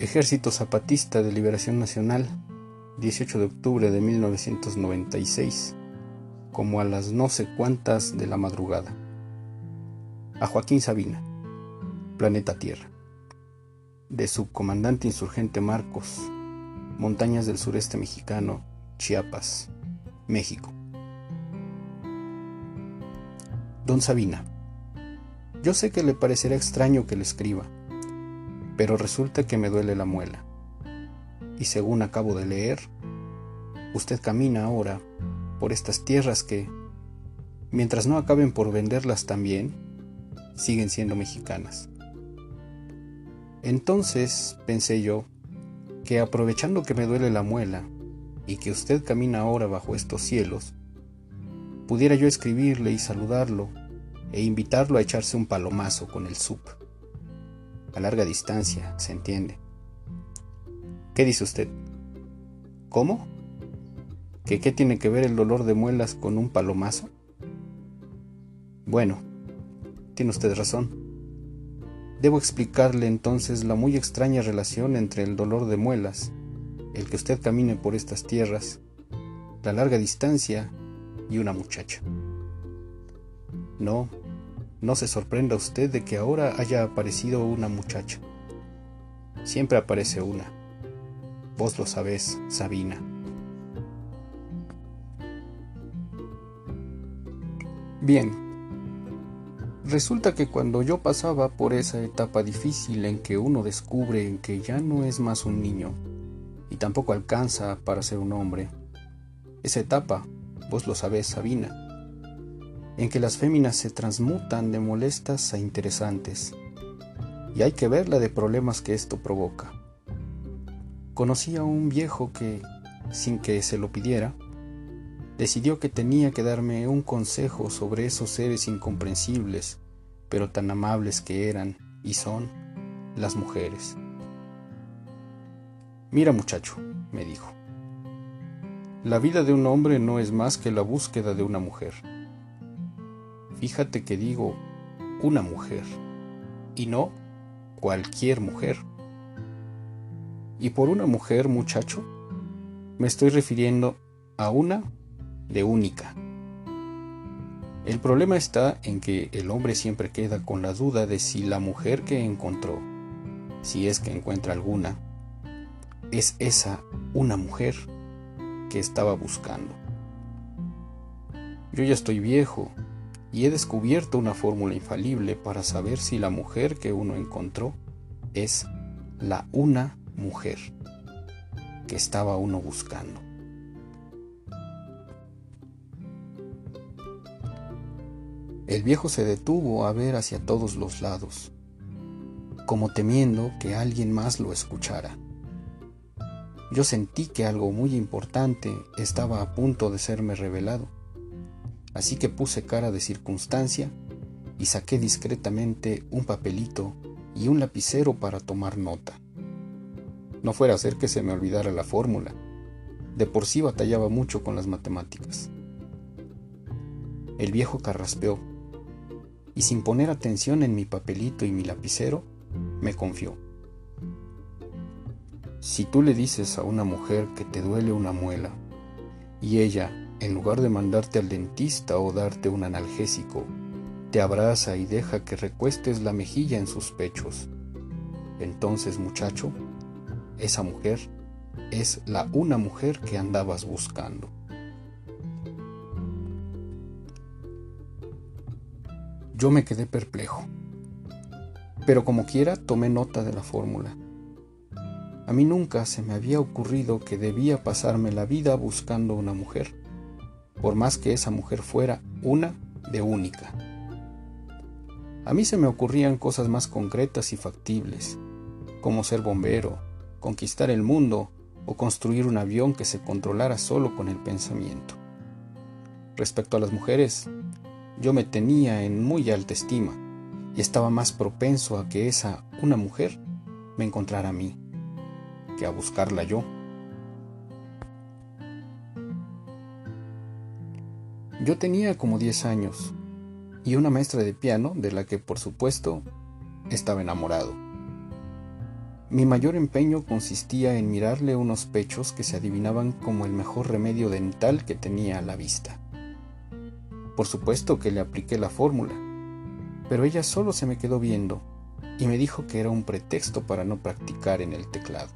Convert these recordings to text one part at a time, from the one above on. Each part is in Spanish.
Ejército Zapatista de Liberación Nacional, 18 de octubre de 1996, como a las no sé cuántas de la madrugada. A Joaquín Sabina, Planeta Tierra. De subcomandante insurgente Marcos, Montañas del Sureste Mexicano, Chiapas, México. Don Sabina, yo sé que le parecerá extraño que le escriba pero resulta que me duele la muela. Y según acabo de leer, usted camina ahora por estas tierras que, mientras no acaben por venderlas también, siguen siendo mexicanas. Entonces pensé yo que aprovechando que me duele la muela y que usted camina ahora bajo estos cielos, pudiera yo escribirle y saludarlo e invitarlo a echarse un palomazo con el sup a larga distancia, se entiende. ¿Qué dice usted? ¿Cómo? ¿Que qué tiene que ver el dolor de muelas con un palomazo? Bueno, tiene usted razón. Debo explicarle entonces la muy extraña relación entre el dolor de muelas, el que usted camine por estas tierras, la larga distancia y una muchacha. No, no se sorprenda usted de que ahora haya aparecido una muchacha. Siempre aparece una. Vos lo sabés, Sabina. Bien. Resulta que cuando yo pasaba por esa etapa difícil en que uno descubre que ya no es más un niño y tampoco alcanza para ser un hombre, esa etapa, vos lo sabés, Sabina, en que las féminas se transmutan de molestas a interesantes, y hay que ver la de problemas que esto provoca. Conocí a un viejo que, sin que se lo pidiera, decidió que tenía que darme un consejo sobre esos seres incomprensibles, pero tan amables que eran y son las mujeres. Mira muchacho, me dijo, la vida de un hombre no es más que la búsqueda de una mujer. Fíjate que digo una mujer y no cualquier mujer. Y por una mujer, muchacho, me estoy refiriendo a una de única. El problema está en que el hombre siempre queda con la duda de si la mujer que encontró, si es que encuentra alguna, es esa una mujer que estaba buscando. Yo ya estoy viejo y he descubierto una fórmula infalible para saber si la mujer que uno encontró es la una mujer que estaba uno buscando. El viejo se detuvo a ver hacia todos los lados, como temiendo que alguien más lo escuchara. Yo sentí que algo muy importante estaba a punto de serme revelado así que puse cara de circunstancia y saqué discretamente un papelito y un lapicero para tomar nota. No fuera a ser que se me olvidara la fórmula. De por sí batallaba mucho con las matemáticas. El viejo carraspeó y sin poner atención en mi papelito y mi lapicero, me confió. Si tú le dices a una mujer que te duele una muela y ella en lugar de mandarte al dentista o darte un analgésico, te abraza y deja que recuestes la mejilla en sus pechos. Entonces, muchacho, esa mujer es la una mujer que andabas buscando. Yo me quedé perplejo, pero como quiera tomé nota de la fórmula. A mí nunca se me había ocurrido que debía pasarme la vida buscando una mujer por más que esa mujer fuera una de única. A mí se me ocurrían cosas más concretas y factibles, como ser bombero, conquistar el mundo o construir un avión que se controlara solo con el pensamiento. Respecto a las mujeres, yo me tenía en muy alta estima y estaba más propenso a que esa una mujer me encontrara a mí que a buscarla yo. Yo tenía como 10 años y una maestra de piano de la que por supuesto estaba enamorado. Mi mayor empeño consistía en mirarle unos pechos que se adivinaban como el mejor remedio dental que tenía a la vista. Por supuesto que le apliqué la fórmula, pero ella solo se me quedó viendo y me dijo que era un pretexto para no practicar en el teclado.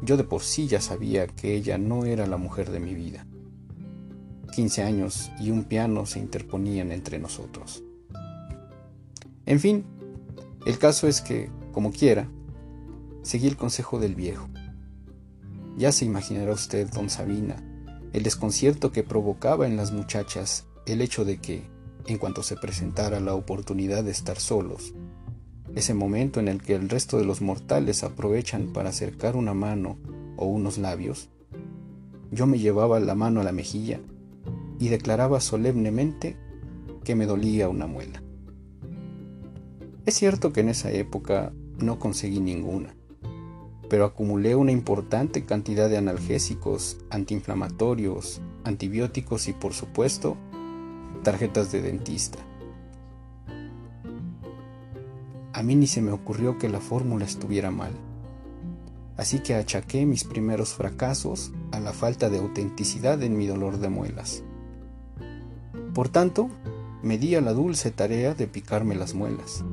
Yo de por sí ya sabía que ella no era la mujer de mi vida. Quince años y un piano se interponían entre nosotros. En fin, el caso es que como quiera, seguí el consejo del viejo. Ya se imaginará usted, don Sabina, el desconcierto que provocaba en las muchachas el hecho de que, en cuanto se presentara la oportunidad de estar solos, ese momento en el que el resto de los mortales aprovechan para acercar una mano o unos labios, yo me llevaba la mano a la mejilla y declaraba solemnemente que me dolía una muela. Es cierto que en esa época no conseguí ninguna, pero acumulé una importante cantidad de analgésicos, antiinflamatorios, antibióticos y por supuesto tarjetas de dentista. A mí ni se me ocurrió que la fórmula estuviera mal, así que achaqué mis primeros fracasos a la falta de autenticidad en mi dolor de muelas. Por tanto, me di a la dulce tarea de picarme las muelas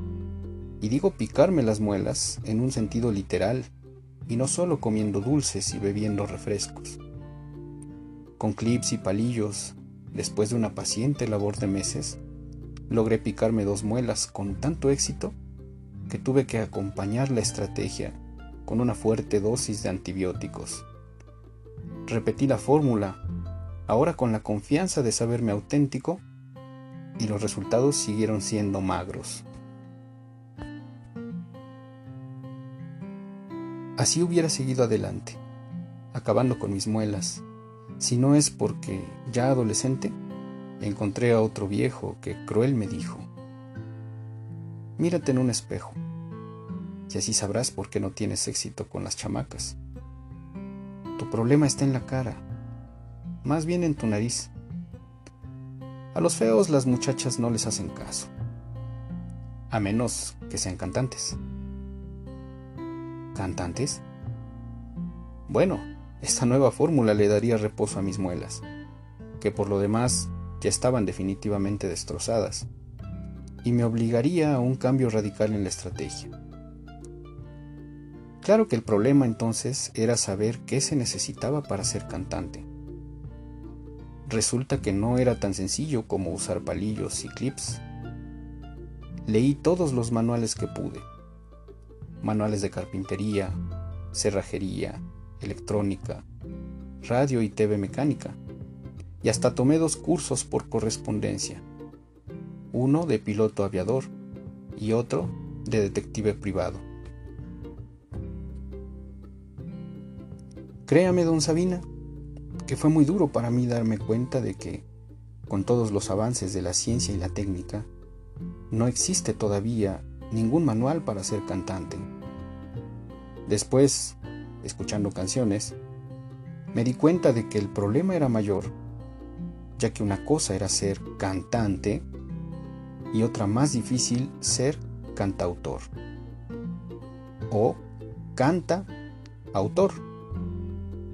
y digo picarme las muelas en un sentido literal, y no solo comiendo dulces y bebiendo refrescos. Con clips y palillos, después de una paciente labor de meses, logré picarme dos muelas con tanto éxito que tuve que acompañar la estrategia con una fuerte dosis de antibióticos. Repetí la fórmula, ahora con la confianza de saberme auténtico, y los resultados siguieron siendo magros. Así hubiera seguido adelante, acabando con mis muelas, si no es porque, ya adolescente, encontré a otro viejo que cruel me dijo, mírate en un espejo, y así sabrás por qué no tienes éxito con las chamacas. Tu problema está en la cara, más bien en tu nariz. A los feos las muchachas no les hacen caso, a menos que sean cantantes. ¿Cantantes? Bueno, esta nueva fórmula le daría reposo a mis muelas, que por lo demás ya estaban definitivamente destrozadas, y me obligaría a un cambio radical en la estrategia. Claro que el problema entonces era saber qué se necesitaba para ser cantante. Resulta que no era tan sencillo como usar palillos y clips. Leí todos los manuales que pude manuales de carpintería, cerrajería, electrónica, radio y TV mecánica, y hasta tomé dos cursos por correspondencia, uno de piloto aviador y otro de detective privado. Créame, don Sabina, que fue muy duro para mí darme cuenta de que, con todos los avances de la ciencia y la técnica, no existe todavía ningún manual para ser cantante. Después, escuchando canciones, me di cuenta de que el problema era mayor, ya que una cosa era ser cantante y otra más difícil ser cantautor. O canta autor.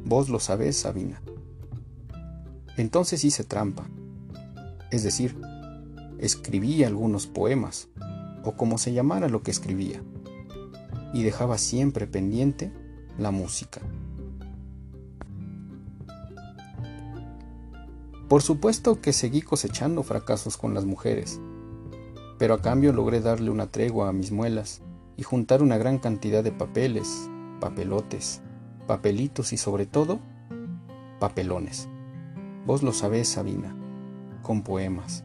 Vos lo sabés, Sabina. Entonces hice trampa. Es decir, escribí algunos poemas, o como se llamara lo que escribía, y dejaba siempre pendiente la música. Por supuesto que seguí cosechando fracasos con las mujeres, pero a cambio logré darle una tregua a mis muelas y juntar una gran cantidad de papeles, papelotes, papelitos y sobre todo, papelones. Vos lo sabés, Sabina, con poemas.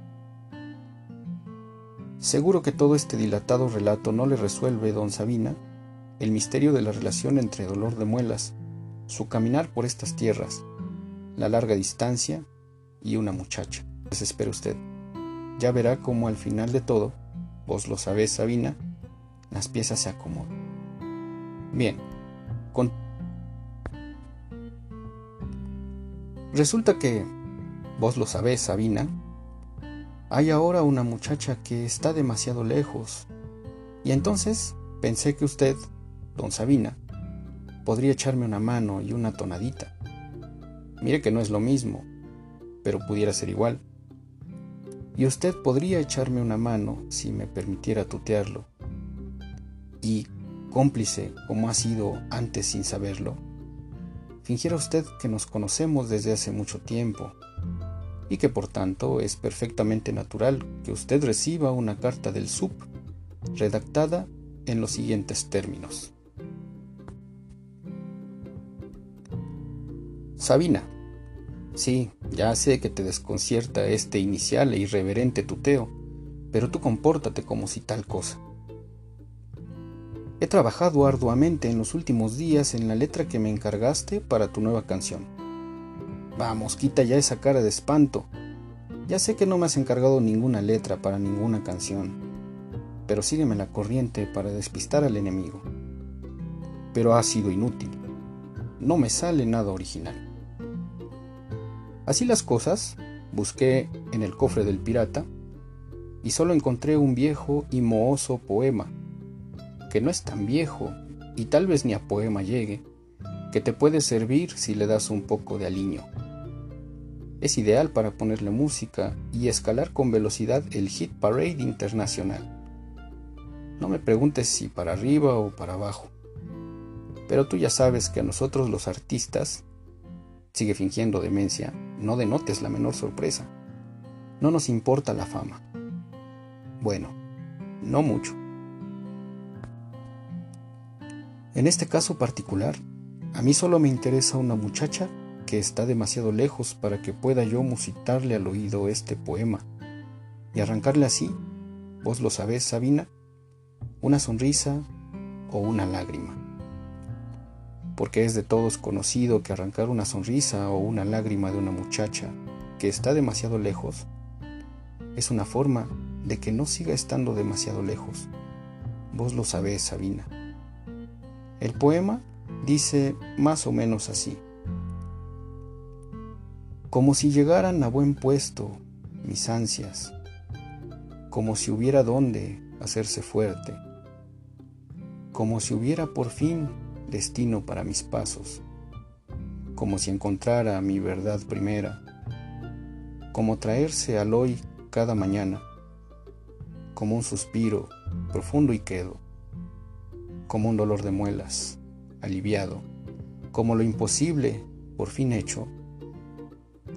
Seguro que todo este dilatado relato no le resuelve, don Sabina, el misterio de la relación entre dolor de muelas, su caminar por estas tierras, la larga distancia y una muchacha. Desespera usted. Ya verá cómo al final de todo, vos lo sabés, Sabina, las piezas se acomodan. Bien, con... Resulta que, vos lo sabés, Sabina, hay ahora una muchacha que está demasiado lejos. Y entonces pensé que usted don Sabina, podría echarme una mano y una tonadita. Mire que no es lo mismo, pero pudiera ser igual. Y usted podría echarme una mano si me permitiera tutearlo. Y, cómplice como ha sido antes sin saberlo, fingiera usted que nos conocemos desde hace mucho tiempo y que por tanto es perfectamente natural que usted reciba una carta del SUP redactada en los siguientes términos. Sabina, sí, ya sé que te desconcierta este inicial e irreverente tuteo, pero tú compórtate como si tal cosa. He trabajado arduamente en los últimos días en la letra que me encargaste para tu nueva canción. Vamos, quita ya esa cara de espanto. Ya sé que no me has encargado ninguna letra para ninguna canción, pero sígueme la corriente para despistar al enemigo. Pero ha sido inútil. No me sale nada original. Así las cosas, busqué en el cofre del pirata y solo encontré un viejo y mohoso poema que no es tan viejo y tal vez ni a poema llegue, que te puede servir si le das un poco de aliño. Es ideal para ponerle música y escalar con velocidad el hit parade internacional. No me preguntes si para arriba o para abajo, pero tú ya sabes que a nosotros los artistas, sigue fingiendo demencia, no denotes la menor sorpresa. No nos importa la fama. Bueno, no mucho. En este caso particular, a mí solo me interesa una muchacha que está demasiado lejos para que pueda yo musitarle al oído este poema y arrancarle así, vos lo sabés, Sabina, una sonrisa o una lágrima. Porque es de todos conocido que arrancar una sonrisa o una lágrima de una muchacha que está demasiado lejos es una forma de que no siga estando demasiado lejos. Vos lo sabés, Sabina. El poema dice más o menos así. Como si llegaran a buen puesto mis ansias, como si hubiera donde hacerse fuerte, como si hubiera por fin destino para mis pasos, como si encontrara mi verdad primera, como traerse al hoy cada mañana, como un suspiro profundo y quedo como un dolor de muelas, aliviado, como lo imposible por fin hecho,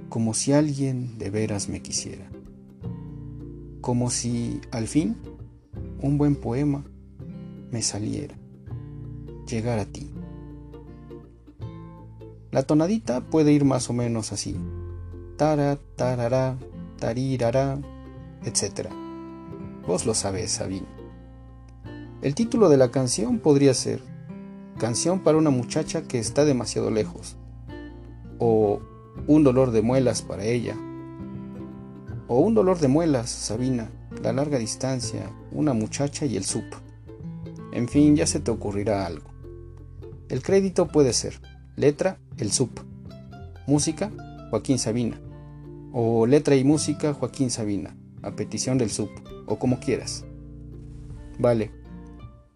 como si alguien de veras me quisiera, como si al fin un buen poema me saliera, llegar a ti. La tonadita puede ir más o menos así, tara, tarará, tarirará, etc. Vos lo sabés, Sabine. El título de la canción podría ser Canción para una muchacha que está demasiado lejos, o Un dolor de muelas para ella, o Un dolor de muelas, Sabina, la larga distancia, una muchacha y el sup. En fin, ya se te ocurrirá algo. El crédito puede ser letra, el sup, música, Joaquín Sabina, o letra y música, Joaquín Sabina, a petición del sup, o como quieras. Vale,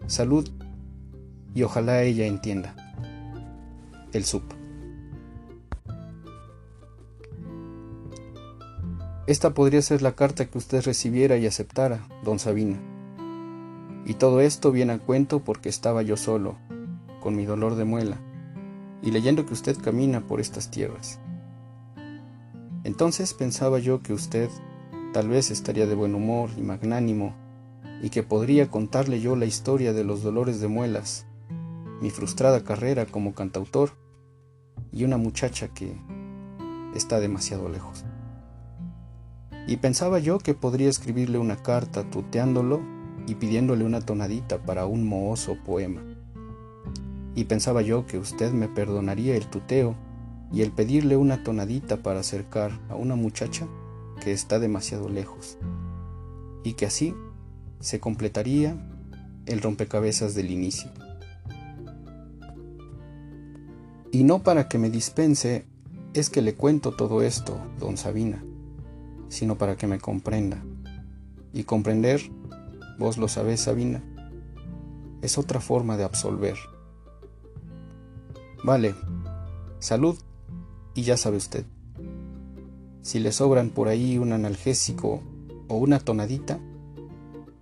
Salud y ojalá ella entienda. El SUP. Esta podría ser la carta que usted recibiera y aceptara, don Sabina. Y todo esto viene a cuento porque estaba yo solo, con mi dolor de muela, y leyendo que usted camina por estas tierras. Entonces pensaba yo que usted tal vez estaría de buen humor y magnánimo y que podría contarle yo la historia de los dolores de muelas, mi frustrada carrera como cantautor y una muchacha que está demasiado lejos. Y pensaba yo que podría escribirle una carta tuteándolo y pidiéndole una tonadita para un mohoso poema. Y pensaba yo que usted me perdonaría el tuteo y el pedirle una tonadita para acercar a una muchacha que está demasiado lejos. Y que así se completaría el rompecabezas del inicio. Y no para que me dispense es que le cuento todo esto, don Sabina, sino para que me comprenda. Y comprender, vos lo sabés, Sabina, es otra forma de absolver. Vale, salud y ya sabe usted. Si le sobran por ahí un analgésico o una tonadita,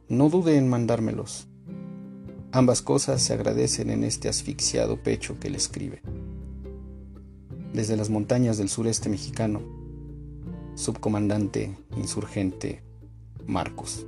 no dude en mandármelos. Ambas cosas se agradecen en este asfixiado pecho que le escribe. Desde las montañas del sureste mexicano, subcomandante insurgente Marcos.